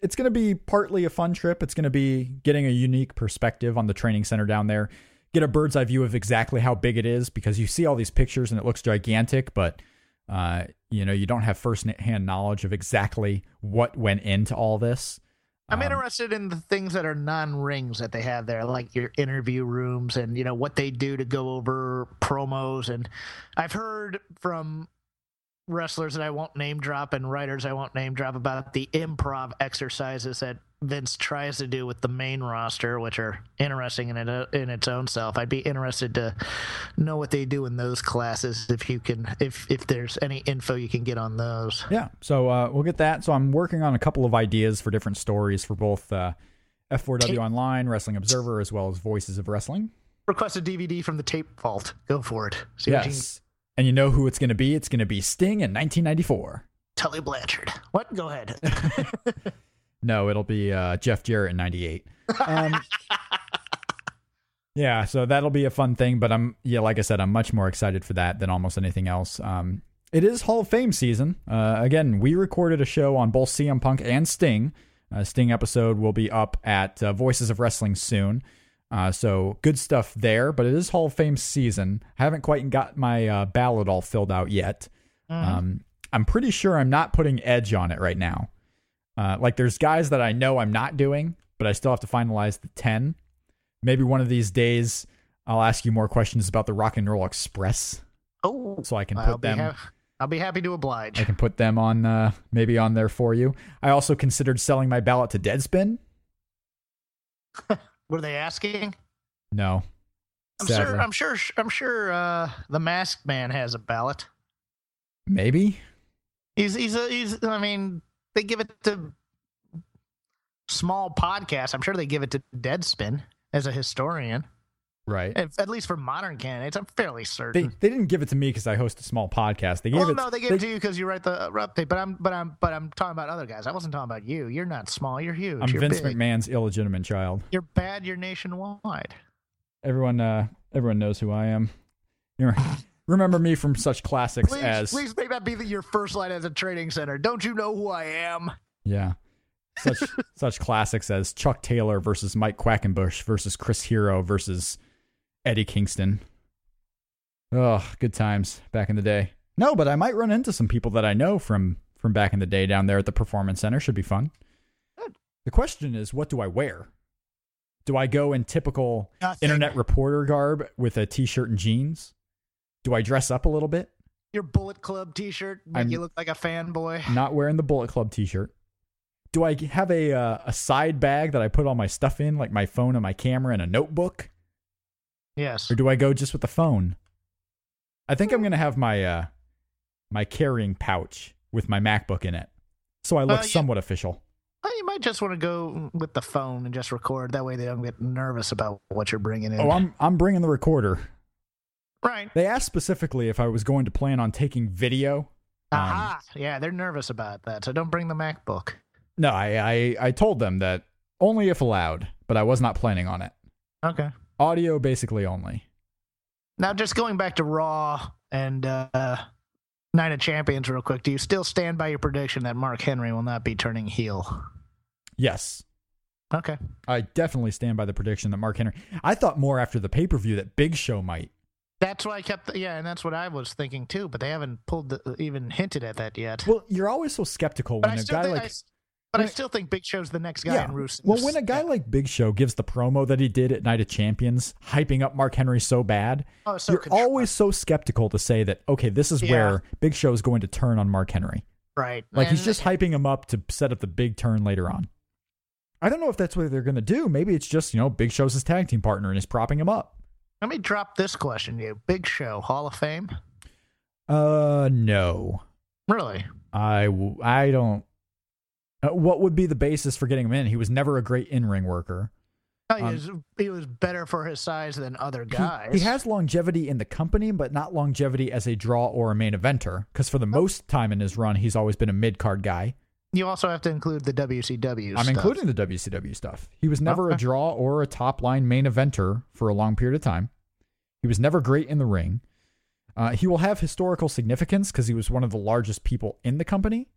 Speaker 2: It's going to be partly a fun trip. It's going to be getting a unique perspective on the training center down there. Get a bird's eye view of exactly how big it is because you see all these pictures and it looks gigantic, but uh, you know you don't have first hand knowledge of exactly what went into all this.
Speaker 3: I'm
Speaker 2: Um,
Speaker 3: interested in the things that are non-rings that they have there, like your interview rooms and you know what they do to go over promos. And I've heard from wrestlers that I won't name drop and writers I won't name drop about the improv exercises that Vince tries to do with the main roster, which are interesting in it in its own self. I'd be interested to know what they do in those classes if you can, if if there's any info you can get on those.
Speaker 2: Yeah, so uh, we'll get that. So I'm working on a couple of ideas for different stories for both uh, F4W Online, Wrestling Observer, as well as Voices of Wrestling.
Speaker 3: Request a DVD from the tape vault. Go for it. See what you can
Speaker 2: Yes. And you know who it's going to be? It's going to be Sting in 1994.
Speaker 3: Tully Blanchard. What? Go ahead.
Speaker 2: No, it'll be uh, Jeff Jarrett in 98. Um, yeah, so that'll be a fun thing. But I'm, yeah, like I said, I'm much more excited for that than almost anything else. Um, it is Hall of Fame season. Uh, again, we recorded a show on both CM Punk and Sting. Uh, Sting episode will be up at uh, Voices of Wrestling soon. Uh, so good stuff there. But it is Hall of Fame season. I haven't quite got my uh, ballot all filled out yet. Um, I'm pretty sure I'm not putting Edge on it right now. Uh, like there's guys that I know I'm not doing, but I still have to finalize the 10. Maybe one of these days I'll ask you more questions about the Rock and Roll Express
Speaker 3: oh,
Speaker 2: so I can
Speaker 3: I'll
Speaker 2: put them
Speaker 3: hap- I'll be happy to oblige.
Speaker 2: I can put them on uh, maybe on there for you. I also considered selling my ballot to Deadspin.
Speaker 3: Were they asking?
Speaker 2: No.
Speaker 3: I'm
Speaker 2: Sadly.
Speaker 3: sure. I'm sure. I'm sure. Uh, the Masked Man has a ballot.
Speaker 2: Maybe.
Speaker 3: He's. He's. A, he's. I mean, they give it to small podcasts. I'm sure they give it to Deadspin as a historian.
Speaker 2: Right.
Speaker 3: If, at least for modern candidates, I'm fairly certain.
Speaker 2: they they didn't give it to me because I host a small podcast. They gave
Speaker 3: well,
Speaker 2: it.
Speaker 3: no, they gave it to you because you write the uh, update. But I'm. But I'm. But I'm talking about other guys. I wasn't talking about you. You're not small. You're huge.
Speaker 2: I'm
Speaker 3: you're
Speaker 2: Vince
Speaker 3: big.
Speaker 2: McMahon's illegitimate child.
Speaker 3: You're bad. You're nationwide.
Speaker 2: Everyone, uh, everyone knows who I am. You remember me from such classics
Speaker 3: Please,
Speaker 2: as
Speaker 3: please make that be the, your first line as a training center. Don't you know who I am?
Speaker 2: Yeah. Such such classics as Chuck Taylor versus Mike Quackenbush versus Chris Hero versus Eddie Kingston. Oh, good times back in the day. No, but I might run into some people that I know from from back in the day down there at the performance center. Should be fun. The question is, what do I wear? Do I go in typical internet reporter garb with a t-shirt and jeans? Do I dress up a little bit?
Speaker 3: Your Bullet Club T-shirt make
Speaker 2: I'm-
Speaker 3: you look like a fanboy.
Speaker 2: not wearing the Bullet Club T-shirt. Do I have a uh, a side bag that I put all my stuff in, like my phone and my camera and a notebook,
Speaker 3: Yes.
Speaker 2: or do I go just with the phone? I think I'm gonna have my uh, my carrying pouch with my MacBook in it, so I look
Speaker 3: Uh,
Speaker 2: somewhat official.
Speaker 3: Well, you might just want to go with the phone and just record. That way they don't get nervous about what you're bringing in.
Speaker 2: Oh, I'm I'm bringing the recorder.
Speaker 3: right.
Speaker 2: They asked specifically if I was going to plan on taking video. Um,
Speaker 3: Aha. yeah, they're nervous about that. So don't bring the MacBook.
Speaker 2: No, I, I I told them that only if allowed, but I was not planning on it.
Speaker 3: Okay.
Speaker 2: Audio basically only.
Speaker 3: Now, just going back to Raw and uh, Night of Champions, real quick. Do you still stand by your prediction that Mark Henry will not be turning heel?
Speaker 2: Yes,
Speaker 3: Okay.
Speaker 2: I definitely stand by the prediction that Mark Henry. I thought more after the pay per view that Big Show might.
Speaker 3: That's why I kept. Yeah, and that's what I was thinking too. But they haven't pulled the, even hinted at that yet.
Speaker 2: Well, you're always so skeptical
Speaker 3: but
Speaker 2: when
Speaker 3: I
Speaker 2: a guy like.
Speaker 3: I, but I still think Big Show's the next guy
Speaker 2: yeah.
Speaker 3: in Rusev.
Speaker 2: Well, when a guy like Big Show gives the promo that he did at Night of Champions, hyping up Mark Henry so bad,
Speaker 3: oh, so
Speaker 2: you're
Speaker 3: control-
Speaker 2: always so skeptical to say that okay, this is
Speaker 3: Yeah.
Speaker 2: where Big Show is going to turn on Mark Henry.
Speaker 3: right.
Speaker 2: Like he's just hyping him up to set up the big turn later on. I don't know if that's what they're going to do. Maybe it's just you know Big Show's his tag team partner and he's propping him up.
Speaker 3: Let me drop this question to you. Big Show, Hall of Fame?
Speaker 2: Uh, no.
Speaker 3: Really?
Speaker 2: I w- I don't. Uh, what would be the basis for getting him in? He was never a great in ring worker.
Speaker 3: No, he,
Speaker 2: Um,
Speaker 3: was, he was better for his size than other guys.
Speaker 2: He, has longevity in the company, but not longevity as a draw or a main eventer. Because for the most time in his run, he's always been a mid card guy.
Speaker 3: You also have to include the WCW. Stuff.
Speaker 2: I'm
Speaker 3: stuff.
Speaker 2: including the WCW stuff. He was never a draw or a top line main eventer for a long period of time. He was never great in the ring. Uh, he will have historical significance because he was one of the largest people in the company.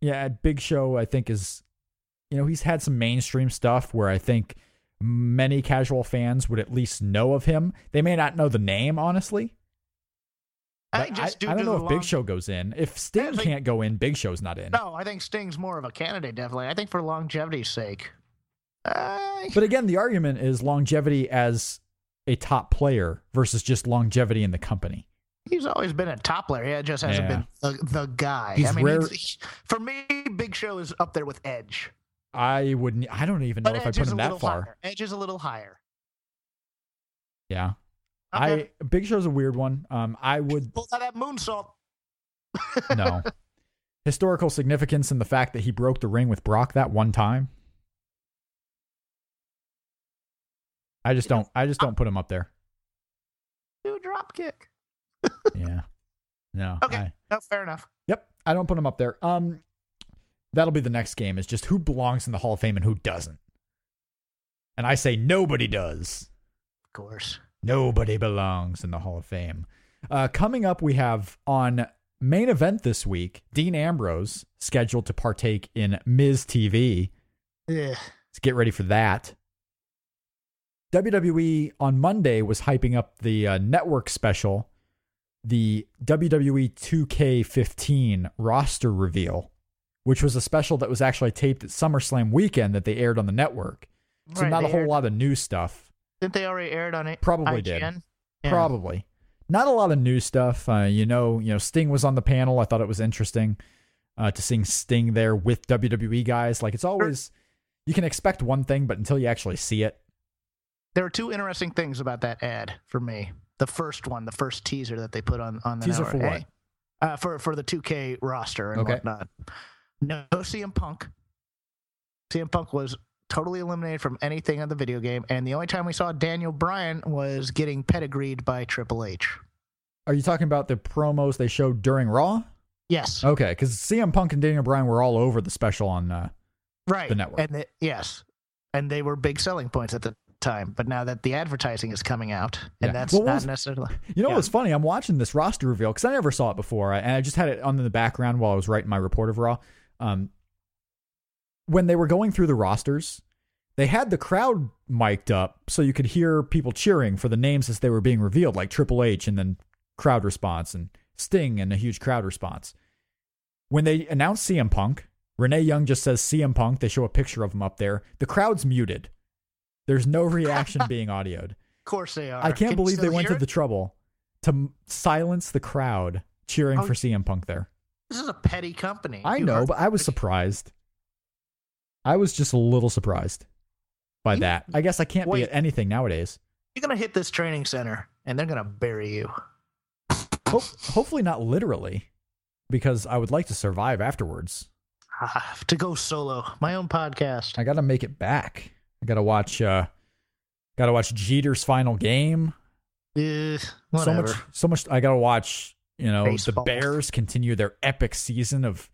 Speaker 2: Yeah, Big Show, I think, is, you know, he's had some mainstream stuff where I think many casual fans would at least know of him. They may not know the name, honestly.
Speaker 3: I think just due
Speaker 2: I don't know if Big Show goes in. If Sting
Speaker 3: think-
Speaker 2: can't go in, Big Show's not in.
Speaker 3: No, I think Sting's more of a candidate. Definitely. I think for longevity's sake. Uh,
Speaker 2: But again, the argument is longevity as a top player versus just longevity in the company.
Speaker 3: He's always been a top player. Yeah, just hasn't
Speaker 2: Yeah.
Speaker 3: been the, the guy.
Speaker 2: He's
Speaker 3: I mean,
Speaker 2: rare-
Speaker 3: for me, Big Show is up there with Edge.
Speaker 2: I wouldn't. I don't even know
Speaker 3: But
Speaker 2: if I put him that far.
Speaker 3: higher. Edge is a little higher.
Speaker 2: Yeah,
Speaker 3: Okay.
Speaker 2: I Big Show's a weird one. Um, I would
Speaker 3: pull out that moonsault.
Speaker 2: no historical significance in the fact that he broke the ring with Brock that one time. I just don't. I just don't put him up there.
Speaker 3: Do a drop kick.
Speaker 2: Yeah, no.
Speaker 3: Okay,
Speaker 2: I-
Speaker 3: no, fair enough.
Speaker 2: Yep, I don't put him up there. Um, that'll be the next game. Is just who belongs in the Hall of Fame and who doesn't. And I say nobody does.
Speaker 3: Of course.
Speaker 2: Nobody belongs in the Hall of Fame. Uh, coming up, we have on main event this week Dean Ambrose scheduled to partake in Miz TV.
Speaker 3: Yeah.
Speaker 2: Let's get ready for that. WWE on Monday was hyping up the uh, network special, the WWE 2K15 roster reveal, which was a special that was actually taped at SummerSlam weekend that they aired on the network. So
Speaker 3: Right,
Speaker 2: not a whole
Speaker 3: aired-
Speaker 2: lot of new stuff.
Speaker 3: Didn't they already aired on it?
Speaker 2: Probably
Speaker 3: IGN?
Speaker 2: did.
Speaker 3: Yeah.
Speaker 2: Probably. Not a lot of new stuff. Uh, you know, you know, Sting was on the panel. I thought it was interesting uh, to seeing Sting there with WWE guys. Like it's always you can expect one thing, but until you actually see it,
Speaker 3: There are two interesting things about that ad for me. The first one, the first teaser that they put on on the
Speaker 2: Teaser
Speaker 3: network.
Speaker 2: for what?
Speaker 3: Uh, for for the 2K roster and
Speaker 2: Okay.
Speaker 3: whatnot. No CM Punk. CM Punk was totally eliminated from anything in the video game, and the only time we saw Daniel Bryan was getting pedigreed by Triple H.
Speaker 2: are you talking about the promos they showed during Raw?
Speaker 3: Yes,
Speaker 2: Okay, because CM Punk and Daniel Bryan were all over the special on. Uh,
Speaker 3: right.
Speaker 2: the network.
Speaker 3: and the, yes, and they were big selling points at the time. But now that the advertising is coming out, and
Speaker 2: Yeah.
Speaker 3: that's
Speaker 2: Well,
Speaker 3: not
Speaker 2: was-
Speaker 3: necessarily.
Speaker 2: you know
Speaker 3: Yeah.
Speaker 2: what's funny? I'm watching this roster reveal because I never saw it before, and I just had it on in the background while I was writing my report of Raw. Um, when they were going through the rosters, they had the crowd mic'd up so you could hear people cheering for the names as they were being revealed, like Triple H, and then crowd response, and Sting, and a huge crowd response. When they announced CM Punk, Renee Young just says CM Punk. They show a picture of him up there. The crowd's muted. There's no reaction being audioed.
Speaker 3: Of course they are.
Speaker 2: I can't
Speaker 3: Can
Speaker 2: believe they went to
Speaker 3: it?
Speaker 2: the trouble to m- silence the crowd cheering
Speaker 3: Oh,
Speaker 2: for CM Punk there.
Speaker 3: This is a petty company.
Speaker 2: I
Speaker 3: You
Speaker 2: know, but I was surprised. I was just a little surprised by
Speaker 3: You-
Speaker 2: that. I guess I can't be at anything nowadays.
Speaker 3: You're gonna hit this training center, and they're gonna bury you.
Speaker 2: Ho- hopefully not literally, because I would like to survive afterwards.
Speaker 3: Ah, to go solo, my own podcast.
Speaker 2: I got to make it back. I got to watch. uh Got to watch Jeter's final game.
Speaker 3: Eh,
Speaker 2: So much. So much. I got to watch. You know,
Speaker 3: Baseball.
Speaker 2: the Bears continue their epic season of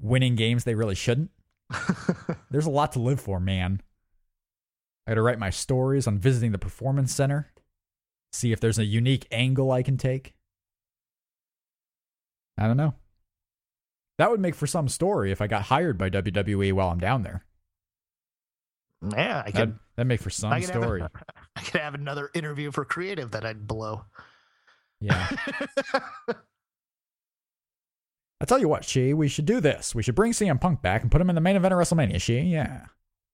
Speaker 2: winning games they really shouldn't. There's a lot to live for, man. I got to write my stories on visiting the performance center, see if there's a unique angle I can take. I don't know. That would make for some story if I got hired by WWE while I'm down there.
Speaker 3: Yeah, I could.
Speaker 2: that'd make for some
Speaker 3: I have
Speaker 2: story.
Speaker 3: I could have another interview for creative that I'd blow.
Speaker 2: Yeah. I tell you what, She, we should do this. We should bring CM Punk back and put him in the main event of WrestleMania. She, yeah.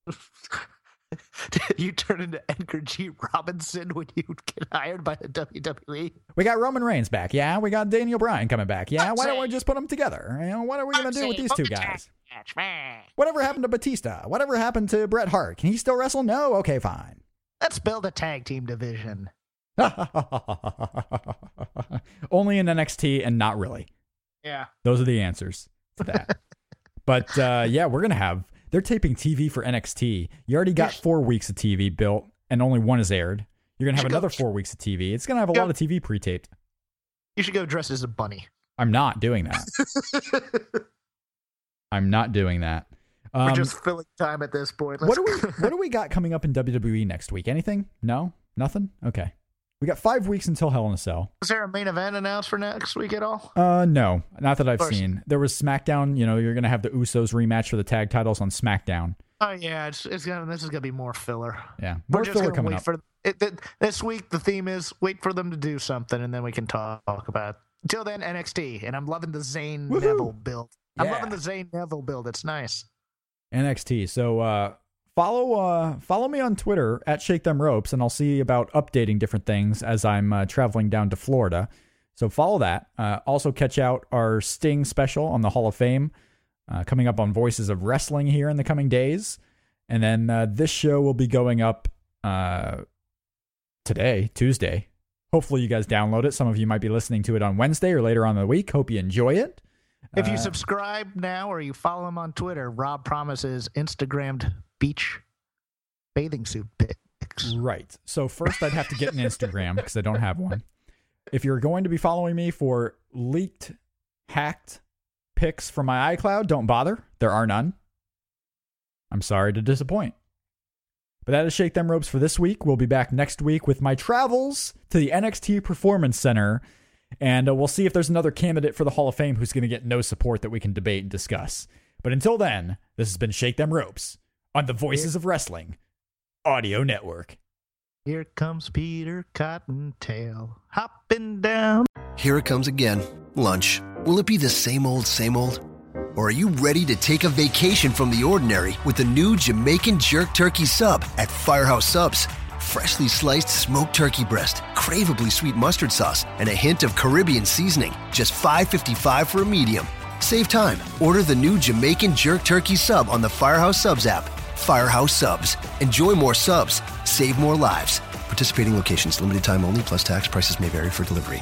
Speaker 3: you turn into Edgar G. Robinson when you get hired by the? WWE.
Speaker 2: We got Roman Reigns back. Yeah. We got Daniel Bryan coming back. Yeah. Why don't we just put them together? You know, what are we going to do with these two guys? Whatever happened to Batista? Whatever happened to Bret Hart? Can he still wrestle? No? Okay, fine.
Speaker 3: Let's build a tag team division.
Speaker 2: Only in NXT and not really.
Speaker 3: Yeah.
Speaker 2: Those are the answers to that. but uh, yeah, we're gonna have. They're taping TV for NXT. You already got four weeks of TV built, and only one is aired. You're gonna have
Speaker 3: go-
Speaker 2: another four weeks of TV. It's gonna have a
Speaker 3: Go-
Speaker 2: lot of TV pre-taped.
Speaker 3: You should go dressed as a bunny.
Speaker 2: I'm not doing that. I'm not doing that.
Speaker 3: We're
Speaker 2: Um,
Speaker 3: just filling time at this point.
Speaker 2: what do we What do we got coming up in WWE next week? Anything? No, nothing. Okay, we got five weeks until Hell in a Cell.
Speaker 3: Is there a main event announced for next week at all?
Speaker 2: Uh, no, not that I've seen. There was SmackDown. You know, you're gonna have the Usos rematch for the tag titles on SmackDown.
Speaker 3: Oh yeah, it's it's gonna this is gonna be more filler.
Speaker 2: Yeah,
Speaker 3: We're
Speaker 2: more
Speaker 3: just
Speaker 2: filler coming
Speaker 3: wait
Speaker 2: up.
Speaker 3: for it, th- this week. The theme is wait for them to do something, and then we can talk about. It. Till then, NXT, and I'm loving the Zayn
Speaker 2: Woohoo!
Speaker 3: Neville build. I'm
Speaker 2: Yeah.
Speaker 3: loving the Zayn Neville build. It's nice.
Speaker 2: NXT. So uh, follow uh, follow me on Twitter at Shake Them Ropes, and I'll see about updating different things as I'm uh, traveling down to Florida. So follow that. Uh, also catch out our Sting special on the Hall of Fame uh, coming up on Voices of Wrestling here in the coming days, and then uh, this show will be going up uh, today, Tuesday. Hopefully you guys download it. Some of you might be listening to it on Wednesday or later on in the week. Hope you enjoy it.
Speaker 3: If you subscribe now or you follow him on Twitter, Rob promises Instagrammed beach bathing suit pics.
Speaker 2: Right. So first, I'd have to get an Instagram because I don't have one. If you're going to be following me for leaked, hacked pics from my iCloud, don't bother. There are none. I'm sorry to disappoint. But that is Shake Them Ropes for this week. We'll be back next week with my travels to the NXT Performance Center. And uh, we'll see if there's another candidate for the Hall of Fame who's going to get no support that we can debate and discuss. But until then, this has been Shake Them Ropes on the Voices of Wrestling Audio Network.
Speaker 3: Here comes Peter Cottontail hopping down.
Speaker 4: Here it comes again. Lunch. Will it be the same old, same old? Or are you ready to take a vacation from the ordinary with the new Jamaican Jerk Turkey Sub at Firehouse Subs? Freshly sliced smoked turkey breast, craveably sweet mustard sauce, and a hint of Caribbean seasoning. Just $5.55 for a medium. Save time. Order the new Jamaican Jerk Turkey Sub on the Firehouse Subs app. Firehouse Subs. Enjoy more subs. Save more lives. Participating locations, limited time only, plus tax prices may vary for delivery.